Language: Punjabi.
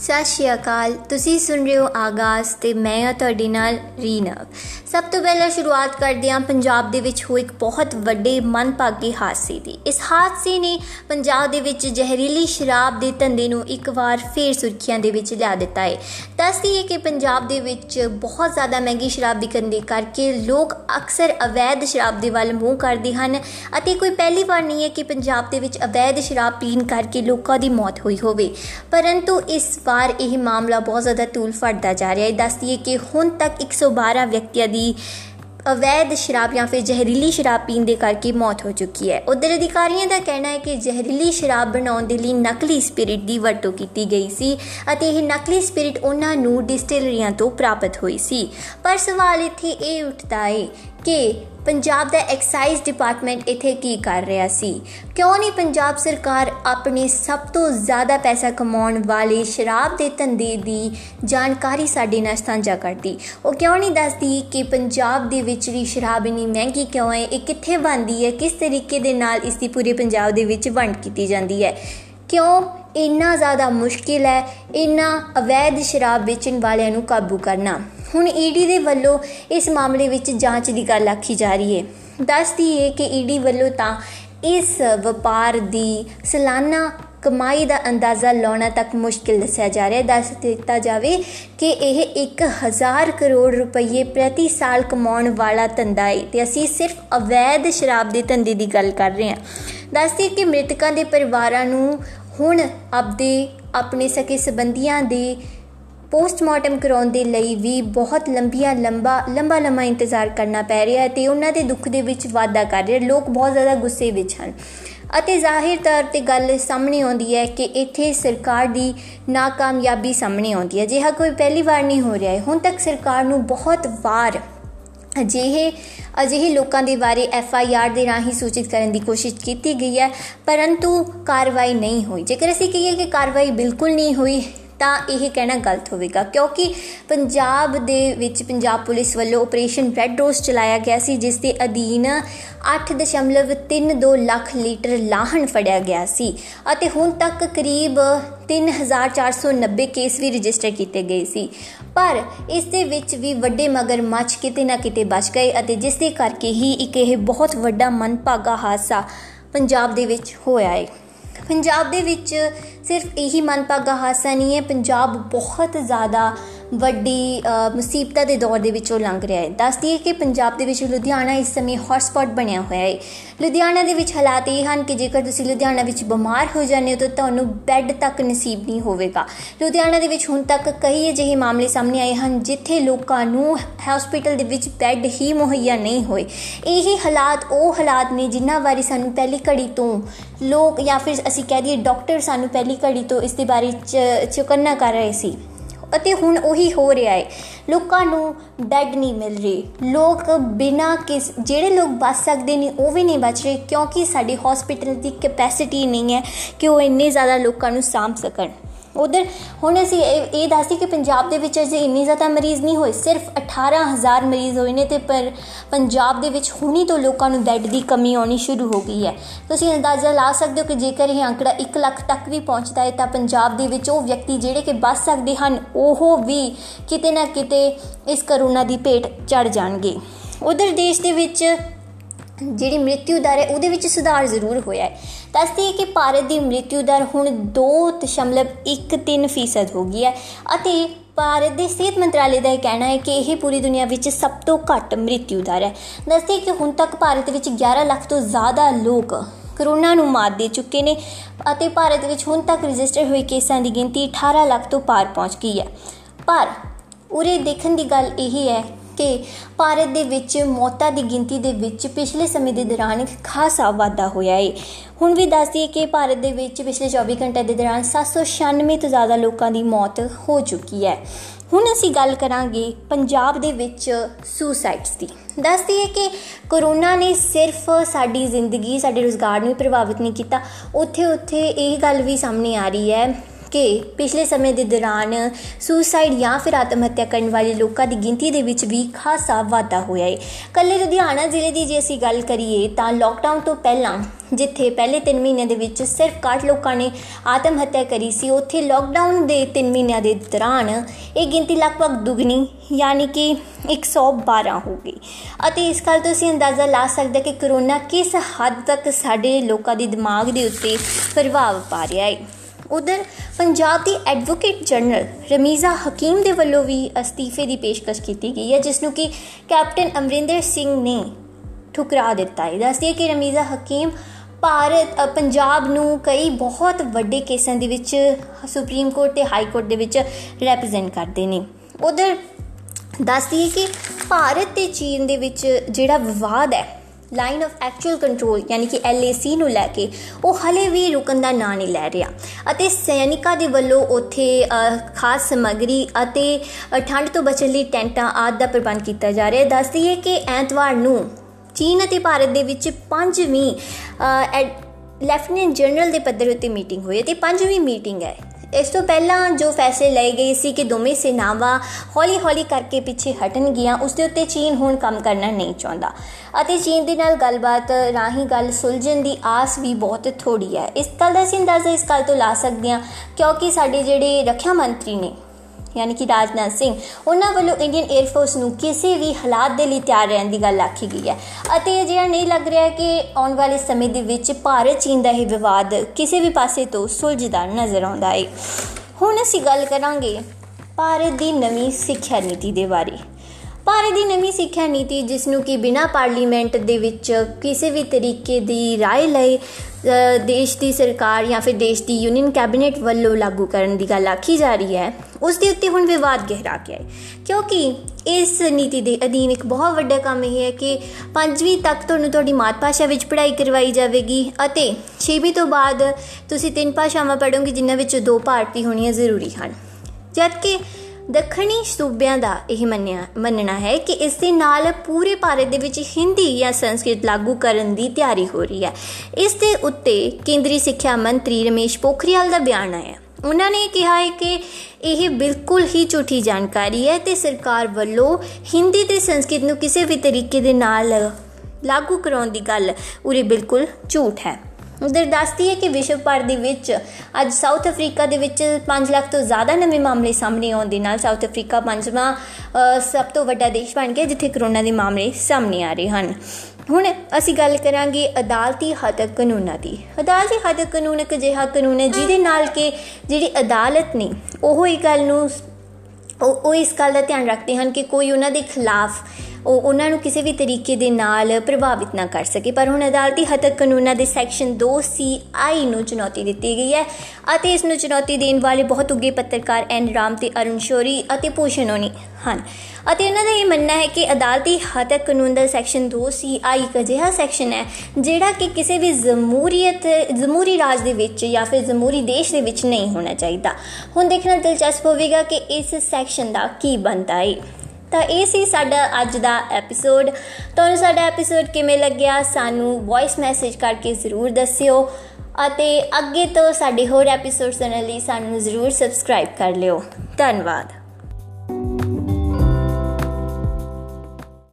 ਸਤਿ ਸ਼੍ਰੀ ਅਕਾਲ। ਤੁਸੀਂ ਸੁਣ ਰਹੇ ਹੋ ਆਗਾਜ਼ ਤੇ ਮੈਂ ਹਾਂ ਤੁਹਾਡੇ ਨਾਲ ਰੀਨਵ ਸਭ ਤੋਂ ਪਹਿਲਾਂ ਸ਼ੁਰੂਆਤ ਕਰਦੇ ਹਾਂ ਪੰਜਾਬ ਦੇ ਵਿੱਚ ਹੋਈ ਇੱਕ ਬਹੁਤ ਵੱਡੇ ਮਨਪਾਗੀ ਹਾਦਸੇ ਦੀ। ਇਸ ਹਾਦਸੇ ਨੇ ਪੰਜਾਬ ਦੇ ਵਿੱਚ ਜ਼ਹਿਰੀਲੀ ਸ਼ਰਾਬ ਦੇ ਧੰਦੇ ਨੂੰ ਇੱਕ ਵਾਰ ਫੇਰ ਸੁਰਖੀਆਂ ਦੇ ਵਿੱਚ ਲਿਆ ਦਿੱਤਾ ਹੈ। ਦੱਸਦੀ ਹੈ ਕਿ ਪੰਜਾਬ ਦੇ ਵਿੱਚ ਬਹੁਤ ਜ਼ਿਆਦਾ ਮਹਿੰਗੀ ਸ਼ਰਾਬ ਵਿਕਣ ਦੇ ਕਰਕੇ ਲੋਕ ਅਕਸਰ ਅਵੈਧ ਸ਼ਰਾਬ ਦੇ ਵੱਲ ਮੂੰਹ ਕਰਦੇ ਹਨ ਅਤੇ ਕੋਈ ਪਹਿਲੀ ਵਾਰ ਨਹੀਂ ਹੈ ਕਿ ਪੰਜਾਬ ਦੇ ਵਿੱਚ ਅਵੈਧ ਸ਼ਰਾਬ ਪੀਣ ਕਰਕੇ ਲੋਕਾਂ ਦੀ ਮੌਤ ਹੋਈ ਹੋਵੇ। ਪਰੰਤੂ ਇਸ ਵਾਰ ਇਹ ਮਾਮਲਾ ਬਹੁਤ ਜ਼ਿਆਦਾ ਤੂਲ ਫੜਦਾ ਜਾ ਰਿਹਾ ਹੈ। ਦੱਸਦੀ ਹੈ ਕਿ ਹੁਣ ਤੱਕ 112 ਵਿਅਕਤੀਆਂ ਦੀ ਅਵੈਧ ਸ਼ਰਾਬ ਜਾਂ ਫਿਰ ਜ਼ਹਿਰੀਲੀ ਸ਼ਰਾਬ ਪੀਣ ਦੇ ਕਰਕੇ ਮੌਤ ਹੋ ਚੁੱਕੀ ਹੈ। ਉਧਰ ਅਧਿਕਾਰੀਆਂ ਦਾ ਕਹਿਣਾ ਹੈ ਕਿ ਜ਼ਹਿਰੀਲੀ ਸ਼ਰਾਬ ਬਣਾਉਣ ਦੇ ਲਈ ਨਕਲੀ ਸਪਿਰਿਟ ਦੀ ਵਰਤੋਂ ਕੀਤੀ ਗਈ ਸੀ ਅਤੇ ਇਹ ਨਕਲੀ ਸਪਿਰਿਟ ਉਹਨਾਂ ਨੂੰ ਡਿਸਟਿਲਰੀਆਂ ਤੋਂ ਪ੍ਰਾਪਤ ਹੋਈ ਸੀ। ਪਰ ਸਵਾਲ ਇੱਥੇ ਇਹ ਉੱਠਦਾ ਹੈ ਕਿ ਪੰਜਾਬ ਦਾ ਐਕਸਾਈਜ਼ ਡਿਪਾਰਟਮੈਂਟ ਇੱਥੇ ਕੀ ਕਰ ਰਿਹਾ ਸੀ? ਕਿਉਂ ਨਹੀਂ ਪੰਜਾਬ ਸਰਕਾਰ ਆਪਣੇ ਸਭ ਤੋਂ ਜ਼ਿਆਦਾ ਪੈਸਾ ਕਮਾਉਣ ਵਾਲੇ ਸ਼ਰਾਬ ਦੇ ਧੰਦੇ ਦੀ ਜਾਣਕਾਰੀ ਸਾਡੇ ਨਾਲ ਸਾਂਝਾ ਕਰਦੀ? ਉਹ ਕਿਉਂ ਨਹੀਂ ਦੱਸਦੀ ਕਿ ਪੰਜਾਬ ਦੇ ਵਿੱਚ ਵੀ ਸ਼ਰਾਬ ਇਨੀ ਮਹਿੰਗੀ ਕਿਉਂ ਹੈ? ਇਹ ਕਿੱਥੇ ਬਣਦੀ ਹੈ? ਕਿਸ ਤਰੀਕੇ ਦੇ ਨਾਲ ਇਸ ਦੀ ਪੂਰੇ ਪੰਜਾਬ ਦੇ ਵਿੱਚ ਵੰਡ ਕੀਤੀ ਜਾਂਦੀ ਹੈ? ਕਿਉਂ ਇੰਨਾ ਜ਼ਿਆਦਾ ਮੁਸ਼ਕਿਲ ਹੈ ਇੰਨਾ ਅਵੈਧ ਸ਼ਰਾਬ ਵੇਚਣ ਵਾਲਿਆਂ ਨੂੰ ਕਾਬੂ ਕਰਨਾ? ਹੁਣ ਈਡੀ ਦੇ ਵੱਲੋਂ ਇਸ ਮਾਮਲੇ ਵਿੱਚ ਜਾਂਚ ਦੀ ਗੱਲ ਆਖੀ ਜਾ ਰਹੀ ਹੈ। ਦੱਸਦੀ ਹੈ ਕਿ ਈਡੀ ਵੱਲੋਂ ਤਾਂ ਇਸ ਵਪਾਰ ਦੀ ਸਾਲਾਨਾ ਕਮਾਈ ਦਾ ਅੰਦਾਜ਼ਾ ਲਾਉਣਾ ਤੱਕ ਮੁਸ਼ਕਿਲ ਦੱਸਿਆ ਜਾ ਰਿਹਾ ਹੈ। ਦੱਸ ਦਿੱਤਾ ਜਾਵੇ ਕਿ ਇਹ 1000 ਕਰੋੜ ਰੁਪਏ ਪ੍ਰਤੀ ਸਾਲ ਕਮਾਉਣ ਵਾਲਾ ਧੰਦਾ ਹੈ ਤੇ ਅਸੀਂ ਸਿਰਫ ਅਵੈਧ ਸ਼ਰਾਬ ਦੇ ਧੰਦੇ ਦੀ ਗੱਲ ਕਰ ਰਹੇ ਹਾਂ। ਦੱਸਦੀ ਕਿ ਮ੍ਰਿਤਕਾਂ ਦੇ ਪਰਿਵਾਰਾਂ ਨੂੰ ਹੁਣ ਆਪਦੇ, ਆਪਣੇ ਸਕੇ ਸਬੰਧੀਆਂ ਦੇ ਪੋਸਟਮਾਰਟਮ ਕਰਾਉਣ ਦੇ ਲਈ ਵੀ ਬਹੁਤ ਲੰਬੀਆਂ, ਲੰਬਾ ਲੰਬਾ, ਲੰਮਾ ਇੰਤਜ਼ਾਰ ਕਰਨਾ ਪੈ ਰਿਹਾ ਹੈ ਤੇ ਉਹਨਾਂ ਦੇ ਦੁੱਖ ਦੇ ਵਿੱਚ ਵਾਧਾ ਕਰ ਰਹੇ ਲੋਕ ਬਹੁਤ ਜ਼ਿਆਦਾ ਗੁੱਸੇ ਵਿੱਚ ਹਨ। ਅਤੇ ਜ਼ਾਹਿਰ ਤੌਰ ਤੇ ਗੱਲ ਸਾਹਮਣੇ ਆਉਂਦੀ ਹੈ ਕਿ ਇੱਥੇ ਸਰਕਾਰ ਦੀ ਨਾਕਾਮਯਾਬੀ ਸਾਹਮਣੇ ਆਉਂਦੀ ਹੈ। ਜਿਹਾ ਕੋਈ ਪਹਿਲੀ ਵਾਰ ਨਹੀਂ ਹੋ ਰਿਹਾ ਹੈ। ਹੁਣ ਤੱਕ ਸਰਕਾਰ ਨੂੰ ਬਹੁਤ ਵਾਰ ਅਜਿਹੇ ਅਜਿਹੇ ਲੋਕਾਂ ਦੇ ਬਾਰੇ ਐਫ ਆਈ ਆਰ ਦੇ ਰਾਹੀਂ ਸੂਚਿਤ ਕਰਨ ਦੀ ਕੋਸ਼ਿਸ਼ ਕੀਤੀ ਗਈ ਹੈ, ਪਰੰਤੂ ਕਾਰਵਾਈ ਨਹੀਂ ਹੋਈ। ਜੇਕਰ ਅਸੀਂ ਕਹੀਏ ਕਿ ਕਾਰਵਾਈ ਬਿਲਕੁਲ ਨਹੀਂ ਹੋਈ ਤਾਂ ਇਹ ਕਹਿਣਾ ਗਲਤ ਹੋਵੇਗਾ। ਕਿਉਂਕਿ ਪੰਜਾਬ ਦੇ ਵਿੱਚ ਪੰਜਾਬ ਪੁਲਿਸ ਵੱਲੋਂ ਆਪਰੇਸ਼ਨ ਰੈੱਡ ਰੋਜ਼ ਚਲਾਇਆ ਗਿਆ ਸੀ, ਜਿਸ ਦੇ ਅਧੀਨ 8.32 ਲੱਖ ਲੀਟਰ ਲਾਹਣ ਫੜਿਆ ਗਿਆ ਸੀ ਅਤੇ ਹੁਣ ਤੱਕ ਕਰੀਬ 3490 ਕੇਸ ਵੀ ਰਜਿਸਟਰ ਕੀਤੇ ਗਏ ਸੀ। ਪਰ ਇਸ ਦੇ ਵਿੱਚ ਵੀ ਵੱਡੇ ਮਗਰ ਮੱਛ ਕਿਤੇ ਨਾ ਕਿਤੇ ਬਚ ਗਏ ਅਤੇ ਜਿਸ ਦੇ ਕਰਕੇ ਹੀ ਇੱਕ ਇਹ ਬਹੁਤ ਵੱਡਾ ਮਨਪਾਗਾ ਹਾਦਸਾ ਪੰਜਾਬ ਦੇ ਵਿੱਚ ਹੋਇਆ ਹੈ ਪੰਜਾਬ ਦੇ ਵਿੱਚ ਸਿਰਫ ਇਹੀ ਮਨਪਾਗਾ ਹਾਸਾ ਨਹੀਂ ਹੈ ਪੰਜਾਬ ਬਹੁਤ ਜ਼ਿਆਦਾ ਵੱਡੀ ਮੁਸੀਬਤਾਂ ਦੇ ਦੌਰ ਦੇ ਵਿੱਚੋਂ ਲੰਘ ਰਿਹਾ ਹੈ। ਦੱਸਦੀ ਹੈ ਕਿ ਪੰਜਾਬ ਦੇ ਵਿੱਚ ਲੁਧਿਆਣਾ ਇਸ ਸਮੇਂ ਹੌਟਸਪੌਟ ਬਣਿਆ ਹੋਇਆ ਹੈ। ਲੁਧਿਆਣਾ ਦੇ ਵਿੱਚ ਹਾਲਾਤ ਇਹ ਹਨ ਕਿ ਜੇਕਰ ਤੁਸੀਂ ਲੁਧਿਆਣਾ ਵਿੱਚ ਬਿਮਾਰ ਹੋ ਜਾਂਦੇ ਹੋ ਤਾਂ ਤੁਹਾਨੂੰ ਬੈੱਡ ਤੱਕ ਨਸੀਬ ਨਹੀਂ ਹੋਵੇਗਾ। ਲੁਧਿਆਣਾ ਦੇ ਵਿੱਚ ਹੁਣ ਤੱਕ ਕਈ ਅਜਿਹੇ ਮਾਮਲੇ ਸਾਹਮਣੇ ਆਏ ਹਨ ਜਿੱਥੇ ਲੋਕਾਂ ਨੂੰ ਹਸਪੀਟਲ ਦੇ ਵਿੱਚ ਬੈੱਡ ਹੀ ਮੁਹੱਈਆ ਨਹੀਂ ਹੋਏ। ਇਹੀ ਹਾਲਾਤ ਉਹ ਹਾਲਾਤ ਨੇ ਜਿਨ੍ਹਾਂ ਬਾਰੇ ਸਾਨੂੰ ਪਹਿਲੀ ਘੜੀ ਤੋਂ ਲੋਕ ਜਾਂ ਫਿਰ ਅਸੀਂ ਕਹਿ ਦਈਏ ਡਾਕਟਰ ਸਾਨੂੰ ਪਹਿਲੀ ਘੜੀ ਤੋਂ ਇਸ ਦੇ ਬਾਰੇ ਚੁਕੰਨਾ ਕਰ ਰਹੇ ਸੀ। ਅਤੇ ਹੁਣ ਉਹੀ ਹੋ ਰਿਹਾ ਹੈ। ਲੋਕਾਂ ਨੂੰ ਬੈੱਡ ਨਹੀਂ ਮਿਲ ਰਹੇ। ਲੋਕ ਬਿਨਾ ਕਿਸ, ਜਿਹੜੇ ਲੋਕ ਬਚ ਸਕਦੇ ਨੇ, ਉਹ ਵੀ ਨਹੀਂ ਬਚ ਰਹੇ ਕਿਉਂਕਿ ਸਾਡੀ ਹਸਪੀਟਲ ਦੀ ਕੈਪੈਸਿਟੀ ਨਹੀਂ ਹੈ ਕਿ ਉਹ ਇੰਨੇ ਜ਼ਿਆਦਾ ਲੋਕਾਂ ਨੂੰ ਸਾਂਭ ਸਕਣ। ਉਧਰ ਹੁਣ ਅਸੀਂ ਇਹ ਦੱਸੀ ਕਿ ਪੰਜਾਬ ਦੇ ਵਿੱਚ ਅਜੇ ਇੰਨੀ ਜ਼ਿਆਦਾ ਮਰੀਜ਼ ਨਹੀਂ ਹੋਏ, ਸਿਰਫ 18000 ਮਰੀਜ਼ ਹੋਏ ਨੇ ਤੇ ਪਰ ਪੰਜਾਬ ਦੇ ਵਿੱਚ ਹੁਣੀ ਤੋਂ ਲੋਕਾਂ ਨੂੰ ਬੈੱਡ ਦੀ ਕਮੀ ਆਉਣੀ ਸ਼ੁਰੂ ਹੋ ਗਈ ਹੈ। ਤੁਸੀਂ ਅੰਦਾਜ਼ਾ ਲਾ ਸਕਦੇ ਹੋ ਕਿ ਜੇਕਰ ਇਹ ਅੰਕੜਾ 1 ਲੱਖ ਤੱਕ ਵੀ ਪਹੁੰਚਦਾ ਹੈ ਤਾਂ ਪੰਜਾਬ ਦੇ ਵਿੱਚ ਉਹ ਵਿਅਕਤੀ ਜਿਹੜੇ ਕਿ ਬਚ ਸਕਦੇ ਹਨ, ਉਹ ਵੀ ਕਿਤੇ ਨਾ ਕਿਤੇ ਇਸ ਕਰੋਨਾ ਦੀ ਭੇਟ ਚੜ ਜਾਣਗੇ। ਉਧਰ ਦੇਸ਼ ਦੇ ਵਿੱਚ ਜਿਹੜੀ ਮ੍ਰਿਤਿੂ ਦਰ ਹੈ, ਉਹਦੇ ਵਿੱਚ ਸੁਧਾਰ ਜ਼ਰੂਰ ਹੋਇਆ ਹੈ। ਦੱਸਦੀ ਹੈ ਕਿ ਭਾਰਤ ਦੀ ਮ੍ਰਿਤਿੂ ਦਰ ਹੁਣ 2.13% ਹੋ ਗਈ ਹੈ ਅਤੇ ਭਾਰਤ ਦੇ ਸਿਹਤ ਮੰਤਰਾਲੇ ਦਾ ਇਹ ਕਹਿਣਾ ਹੈ ਕਿ ਇਹ ਪੂਰੀ ਦੁਨੀਆ ਵਿੱਚ ਸਭ ਤੋਂ ਘੱਟ ਮ੍ਰਿਤਿੂ ਦਰ ਹੈ। ਦੱਸਦੀ ਹੈ ਕਿ ਹੁਣ ਤੱਕ ਭਾਰਤ ਵਿੱਚ 11 ਲੱਖ ਤੋਂ ਜ਼ਿਆਦਾ ਲੋਕ ਕਰੋਨਾ ਨੂੰ ਮਾਤ ਦੇ ਚੁੱਕੇ ਨੇ ਅਤੇ ਭਾਰਤ ਵਿੱਚ ਹੁਣ ਤੱਕ ਰਜਿਸਟਰ ਹੋਏ ਕੇਸਾਂ ਦੀ ਗਿਣਤੀ 18 ਲੱਖ ਤੋਂ ਪਾਰ ਪਹੁੰਚ ਗਈ ਹੈ। ਪਰ ਉਰੇ ਦੇਖਣ ਦੀ ਗੱਲ ਇਹ ਹੈ ਕਿ ਭਾਰਤ ਦੇ ਵਿੱਚ ਮੌਤਾਂ ਦੀ ਗਿਣਤੀ ਦੇ ਵਿੱਚ ਪਿਛਲੇ ਸਮੇਂ ਦੇ ਦੌਰਾਨ ਇੱਕ ਖਾਸਾ ਵਾਧਾ ਹੋਇਆ ਹੈ ਹੁਣ ਵੀ ਦੱਸਦੀ ਹੈ ਕਿ ਭਾਰਤ ਦੇ ਵਿੱਚ ਪਿਛਲੇ 24 ਘੰਟੇ ਦੇ ਦੌਰਾਨ 796 ਤੋਂ ਜ਼ਿਆਦਾ ਲੋਕਾਂ ਦੀ ਮੌਤ ਹੋ ਚੁੱਕੀ ਹੈ। ਹੁਣ ਅਸੀਂ ਗੱਲ ਕਰਾਂਗੇ ਪੰਜਾਬ ਦੇ ਵਿੱਚ ਸੁਸਾਈਡਸ ਦੀ। ਦੱਸਦੀ ਹੈ ਕਿ ਕਰੋਨਾ ਨੇ ਸਿਰਫ ਸਾਡੀ ਜ਼ਿੰਦਗੀ, ਸਾਡੇ ਰੋਜ਼ਗਾਰ ਨੂੰ ਪ੍ਰਭਾਵਿਤ ਨਹੀਂ ਕੀਤਾ। ਉੱਥੇ ਉੱਥੇ ਇਹ ਗੱਲ ਵੀ ਸਾਹਮਣੇ ਆ ਰਹੀ ਹੈ ਕਿ ਪਿਛਲੇ ਸਮੇਂ ਦੇ ਦੌਰਾਨ ਸੁਸਾਈਡ ਜਾਂ ਫਿਰ ਆਤਮ ਹੱਤਿਆ ਕਰਨ ਵਾਲੇ ਲੋਕਾਂ ਦੀ ਗਿਣਤੀ ਦੇ ਵਿੱਚ ਵੀ ਖਾਸਾ ਵਾਧਾ ਹੋਇਆ ਹੈ। ਕੱਲੇ ਲੁਧਿਆਣਾ ਜ਼ਿਲ੍ਹੇ ਦੀ ਜੇ ਅਸੀਂ ਗੱਲ ਕਰੀਏ ਤਾਂ ਲੋਕਡਾਊਨ ਤੋਂ ਪਹਿਲਾਂ, ਜਿੱਥੇ ਪਹਿਲੇ 3 ਮਹੀਨਿਆਂ ਦੇ ਵਿੱਚ ਸਿਰਫ 60 ਲੋਕਾਂ ਨੇ ਆਤਮ ਹੱਤਿਆ ਕਰੀ ਸੀ, ਉੱਥੇ ਲੋਕਡਾਊਨ ਦੇ 3 ਮਹੀਨਿਆਂ ਦੇ ਦੌਰਾਨ ਇਹ ਗਿਣਤੀ ਲਗਭਗ ਦੁੱਗਣੀ, ਯਾਨੀ ਕਿ 112 ਹੋ ਗਈ। ਅਤੇ ਇਸ ਗੱਲ ਤੋਂ ਅਸੀਂ ਅੰਦਾਜ਼ਾ ਲਾ ਸਕਦੇ ਕਿ ਕਰੋਨਾ ਕਿਸ ਹੱਦ ਤੱਕ ਸਾਡੇ ਲੋਕਾਂ ਦੇ ਦਿਮਾਗ ਦੇ ਉੱਤੇ ਪ੍ਰਭਾਵ ਪਾ ਰਿਹਾ ਹੈ। ਉਧਰ ਪੰਜਾਬ ਦੀ ਐਡਵੋਕੇਟ ਜਨਰਲ ਰਮੀਜ਼ਾ ਹਕੀਮ ਦੇ ਵੱਲੋਂ ਵੀ ਅਸਤੀਫੇ ਦੀ ਪੇਸ਼ਕਸ਼ ਕੀਤੀ ਗਈ ਹੈ, ਜਿਸ ਨੂੰ ਕਿ ਕੈਪਟਨ ਅਮਰਿੰਦਰ ਸਿੰਘ ਨੇ ਠੁਕਰਾ ਦਿੱਤਾ ਹੈ। ਦੱਸਦੀ ਕਿ ਰਮੀਜ਼ਾ ਹਕੀਮ ਭਾਰਤ ਪੰਜਾਬ ਨੂੰ ਕਈ ਬਹੁਤ ਵੱਡੇ ਕੇਸਾਂ ਦੇ ਵਿੱਚ ਸੁਪਰੀਮ ਕੋਰਟ ਤੇ ਹਾਈ ਕੋਰਟ ਦੇ ਵਿੱਚ ਰਿਪਰੈਜ਼ੈਂਟ ਕਰਦੇ ਨੇ। ਉਧਰ ਦੱਸਦੀ ਹੈ ਕਿ ਭਾਰਤ ਤੇ ਚੀਨ ਦੇ ਵਿੱਚ ਜਿਹੜਾ ਵਿਵਾਦ ਹੈ ਲਾਈਨ ਆਫ ਐਕਚੁਅਲ ਕੰਟਰੋਲ ਯਾਨੀ ਕਿ ਐਲਏਸੀ ਨੂੰ ਲੈ ਕੇ, ਉਹ ਹਲੇ ਵੀ ਰੁਕਣ ਦਾ ਨਾਂ ਨਹੀਂ ਲੈ ਰਿਹਾ। ਅਤੇ ਸੈਨਿਕਾਂ ਦੇ ਵੱਲੋਂ ਉੱਥੇ ਖਾਸ ਸਮਗਰੀ ਅਤੇ ਠੰਡ ਤੋਂ ਬਚਣ ਲਈ ਟੈਂਟਾਂ ਆਦਿ ਦਾ ਪ੍ਰਬੰਧ ਕੀਤਾ ਜਾ ਰਿਹਾ ਹੈ। ਦੱਸਦੀ ਹੈ ਕਿ ਐਤਵਾਰ ਨੂੰ ਚੀਨ ਅਤੇ ਭਾਰਤ ਦੇ ਵਿੱਚ ਪੰਜਵੀਂ ਲੈਫਟੀਨੈਂਟ ਜਨਰਲ ਦੇ ਪੱਧਰ ਉੱਤੇ ਮੀਟਿੰਗ ਹੋਈ ਤੇ ਪੰਜਵੀਂ ਮੀਟਿੰਗ ਹੈ। ਇਸ ਤੋਂ ਪਹਿਲਾਂ ਜੋ ਫੈਸਲੇ ਲਏ ਗਏ ਸੀ ਕਿ ਦੋਵੇਂ ਸੈਨਾਵਾਂ ਹੌਲੀ-ਹੌਲੀ ਕਰਕੇ ਪਿੱਛੇ ਹਟਣਗੀਆਂ ਉਸ ਦੇ ਉੱਤੇ ਚੀਨ ਹੁਣ ਕੰਮ ਕਰਨਾ ਨਹੀਂ ਚਾਹੁੰਦਾ। ਅਤੇ ਚੀਨ ਦੇ ਨਾਲ ਗੱਲਬਾਤ ਰਾਹੀਂ ਗੱਲ ਸੁਲਝਣ ਦੀ ਆਸ ਵੀ ਬਹੁਤ ਥੋੜੀ ਹੈ। ਇਸ ਗੱਲ ਦਾ ਅਸੀਂ ਅੰਦਾਜ਼ਾ ਇਸ ਗੱਲ ਤੋਂ ਲਾ ਸਕਦੇ ਹਾਂ ਕਿਉਂਕਿ ਸਾਡੇ ਜਿਹੜੇ ਰੱਖਿਆ ਮੰਤਰੀ ਨੇ ਯਾਨੀ ਕਿ ਰਾਜਨਾਥ ਸਿੰਘ, ਉਹਨਾਂ ਵੱਲੋਂ ਇੰਡੀਅਨ 에ਅਰ ਫੋਰਸ ਨੂੰ ਕਿਸੇ ਵੀ ਹਾਲਾਤ ਦੇ ਲਈ ਤਿਆਰ ਰਹਿਣ ਦੀ ਗੱਲ ਆਖੀ ਗਈ ਹੈ। ਅਤੇ ਇਹ ਜਿਹੜਾ ਨਹੀਂ ਲੱਗ ਰਿਹਾ ਕਿ ਆਉਣ ਵਾਲੇ ਸਮੇਂ ਦੇ ਵਿੱਚ ਭਾਰਤ, ਚੀਨ ਦਾ ਇਹ ਵਿਵਾਦ ਕਿਸੇ ਵੀ ਪਾਸੇ ਤੋਂ ਸੁਲਝਦਾ ਨਜ਼ਰ ਆਉਂਦਾ ਹੈ ਹੁਣ ਅਸੀਂ ਗੱਲ ਕਰਾਂਗੇ ਭਾਰਤ ਦੀ ਨਵੀਂ ਸਿੱਖਿਆ ਨੀਤੀ ਦੇ ਬਾਰੇ। ਭਾਰਤ ਦੀ ਨਵੀਂ ਸਿੱਖਿਆ ਨੀਤੀ ਜਿਸ ਨੂੰ ਕਿ ਬਿਨਾ ਪਾਰਲੀਮੈਂਟ ਦੇ ਵਿੱਚ ਕਿਸੇ ਵੀ ਤਰੀਕੇ ਦੀ رائے ਲਈ ਦੇਸ਼ ਦੀ ਸਰਕਾਰ ਜਾਂ ਫਿਰ ਦੇਸ਼ ਦੀ ਯੂਨੀਅਨ ਕੈਬਨਿਟ ਵੱਲੋਂ ਲਾਗੂ ਕਰਨ ਦੀ ਗੱਲ ਆਖੀ ਜਾ ਰਹੀ ਹੈ, ਉਸ ਦੇ ਉੱਤੇ ਹੁਣ ਵਿਵਾਦ ਗਹਿਰਾ ਗਿਆ ਹੈ। ਕਿਉਂਕਿ ਇਸ ਨੀਤੀ ਦੇ ਅਧੀਨ ਇੱਕ ਬਹੁਤ ਵੱਡਾ ਕੰਮ ਇਹ ਹੈ ਕਿ ਪੰਜਵੀਂ ਤੱਕ ਤੁਹਾਨੂੰ ਤੁਹਾਡੀ ਮਾਤ ਭਾਸ਼ਾ ਵਿੱਚ ਪੜ੍ਹਾਈ ਕਰਵਾਈ ਜਾਵੇਗੀ ਅਤੇ ਛੇਵੀਂ ਤੋਂ ਬਾਅਦ ਤੁਸੀਂ ਤਿੰਨ ਭਾਸ਼ਾਵਾਂ ਪੜ੍ਹੋਗੇ, ਜਿਨ੍ਹਾਂ ਵਿੱਚ ਦੋ ਭਾਰਤੀ ਹੋਣੀਆਂ ਜ਼ਰੂਰੀ ਹਨ। ਜਦਕਿ ਦੱਖਣੀ ਸੂਬਿਆਂ ਦਾ ਇਹ ਮੰਨਿਆ, ਮੰਨਣਾ ਹੈ ਕਿ ਇਸ ਦੇ ਨਾਲ ਪੂਰੇ ਭਾਰਤ ਦੇ ਵਿੱਚ ਹਿੰਦੀ ਜਾਂ ਸੰਸਕ੍ਰਿਤ ਲਾਗੂ ਕਰਨ ਦੀ ਤਿਆਰੀ ਹੋ ਰਹੀ ਹੈ। ਇਸ ਦੇ ਉੱਤੇ ਕੇਂਦਰੀ ਸਿੱਖਿਆ ਮੰਤਰੀ ਰਮੇਸ਼ ਪੋਖਰੀਵਾਲ ਦਾ ਬਿਆਨ ਆਇਆ। ਉਹਨਾਂ ਨੇ ਕਿਹਾ ਹੈ ਕਿ ਇਹ ਬਿਲਕੁਲ ਹੀ ਝੂਠੀ ਜਾਣਕਾਰੀ ਹੈ ਤੇ ਸਰਕਾਰ ਵੱਲੋਂ ਹਿੰਦੀ ਤੇ ਸੰਸਕ੍ਰਿਤ ਨੂੰ ਕਿਸੇ ਵੀ ਤਰੀਕੇ ਦੇ ਨਾਲ ਲਾਗੂ ਕਰਾਉਣ ਦੀ ਗੱਲ ਉਰੇ ਬਿਲਕੁਲ ਝੂਠ ਹੈ। ਉਧਰ ਦੱਸਦੀ ਹੈ ਕਿ ਵਿਸ਼ਵ ਭਰ ਦੇ ਵਿੱਚ ਅੱਜ ਸਾਊਥ ਅਫਰੀਕਾ ਦੇ ਵਿੱਚ 5 ਲੱਖ ਤੋਂ ਜ਼ਿਆਦਾ ਨਵੇਂ ਮਾਮਲੇ ਸਾਹਮਣੇ ਆਉਣ ਦੇ ਨਾਲ ਸਾਊਥ ਅਫਰੀਕਾ ਪੰਜਵਾਂ ਸਭ ਤੋਂ ਵੱਡਾ ਦੇਸ਼ ਬਣ ਗਿਆ ਜਿੱਥੇ ਕਰੋਨਾ ਦੇ ਮਾਮਲੇ ਸਾਹਮਣੇ ਆ ਰਹੇ ਹਨ। ਹੁਣ ਅਸੀਂ ਗੱਲ ਕਰਾਂਗੇ ਅਦਾਲਤੀ ਹੱਦ ਕਾਨੂੰਨਾਂ ਦੀ। ਅਦਾਲਤੀ ਹੱਦ ਕਾਨੂੰਨ ਇੱਕ ਜਿਹਾ ਕਾਨੂੰਨ ਹੈ ਜਿਹਦੇ ਨਾਲ ਕਿ ਜਿਹੜੀ ਅਦਾਲਤ ਨੇ, ਉਹ ਇਹ ਗੱਲ ਨੂੰ ਉਹ ਇਸ ਗੱਲ ਦਾ ਧਿਆਨ ਰੱਖਦੇ ਹਨ ਕਿ ਕੋਈ ਉਹਨਾਂ ਦੇ ਖਿਲਾਫ ਉਹ ਉਹਨਾਂ ਨੂੰ ਕਿਸੇ ਵੀ ਤਰੀਕੇ ਦੇ ਨਾਲ ਪ੍ਰਭਾਵਿਤ ਨਾ ਕਰ ਸਕੇ। ਪਰ ਹੁਣ ਅਦਾਲਤੀ ਹੱਤਕ ਕਾਨੂੰਨਾਂ ਦੇ ਸੈਕਸ਼ਨ 2 ਸੀ ਆਈ ਨੂੰ ਚੁਣੌਤੀ ਦਿੱਤੀ ਗਈ ਹੈ ਅਤੇ ਇਸ ਨੂੰ ਚੁਣੌਤੀ ਦੇਣ ਵਾਲੇ ਬਹੁਤ ਉੱਗੇ ਪੱਤਰਕਾਰ ਐਨ ਰਾਮ ਤੇ ਅਰੁਣ ਸ਼ੋਰੀ ਅਤੇ ਪੂਸ਼ਨ ਹੋਣੀ ਹਨ। ਅਤੇ ਇਹਨਾਂ ਦਾ ਇਹ ਮੰਨਣਾ ਹੈ ਕਿ ਅਦਾਲਤੀ ਹੱਤਕ ਕਾਨੂੰਨ ਦਾ ਸੈਕਸ਼ਨ 2 ਸੀ ਆਈ ਇੱਕ ਅਜਿਹਾ ਸੈਕਸ਼ਨ ਹੈ ਜਿਹੜਾ ਕਿ ਕਿਸੇ ਵੀ ਜਮਹੂਰੀਅਤ ਜਮਹੂਰੀ ਰਾਜ ਦੇ ਵਿੱਚ ਜਾਂ ਫਿਰ ਜਮਹੂਰੀ ਦੇਸ਼ ਦੇ ਵਿੱਚ ਨਹੀਂ ਹੋਣਾ ਚਾਹੀਦਾ। ਹੁਣ ਦੇਖਣਾ ਦਿਲਚਸਪ ਹੋਵੇਗਾ ਕਿ ਇਸ ਸੈਕਸ਼ਨ ਦਾ ਕੀ ਬਣਦਾ ਹੈ ਤਾਂ ਇਹ ਸੀ ਸਾਡਾ ਅੱਜ ਦਾ ਐਪੀਸੋਡ ਤੁਹਾਨੂੰ ਸਾਡਾ ਐਪੀਸੋਡ ਕਿਵੇਂ ਲੱਗਿਆ ਸਾਨੂੰ ਵੌਇਸ ਮੈਸੇਜ ਕਰਕੇ ਜ਼ਰੂਰ ਦੱਸਿਓ ਅਤੇ ਅੱਗੇ ਤੋਂ ਸਾਡੇ ਹੋਰ ਐਪੀਸੋਡ ਸੁਣਨ ਲਈ ਸਾਨੂੰ ਜ਼ਰੂਰ ਸਬਸਕ੍ਰਾਈਬ ਕਰ ਲਿਓ। ਧੰਨਵਾਦ।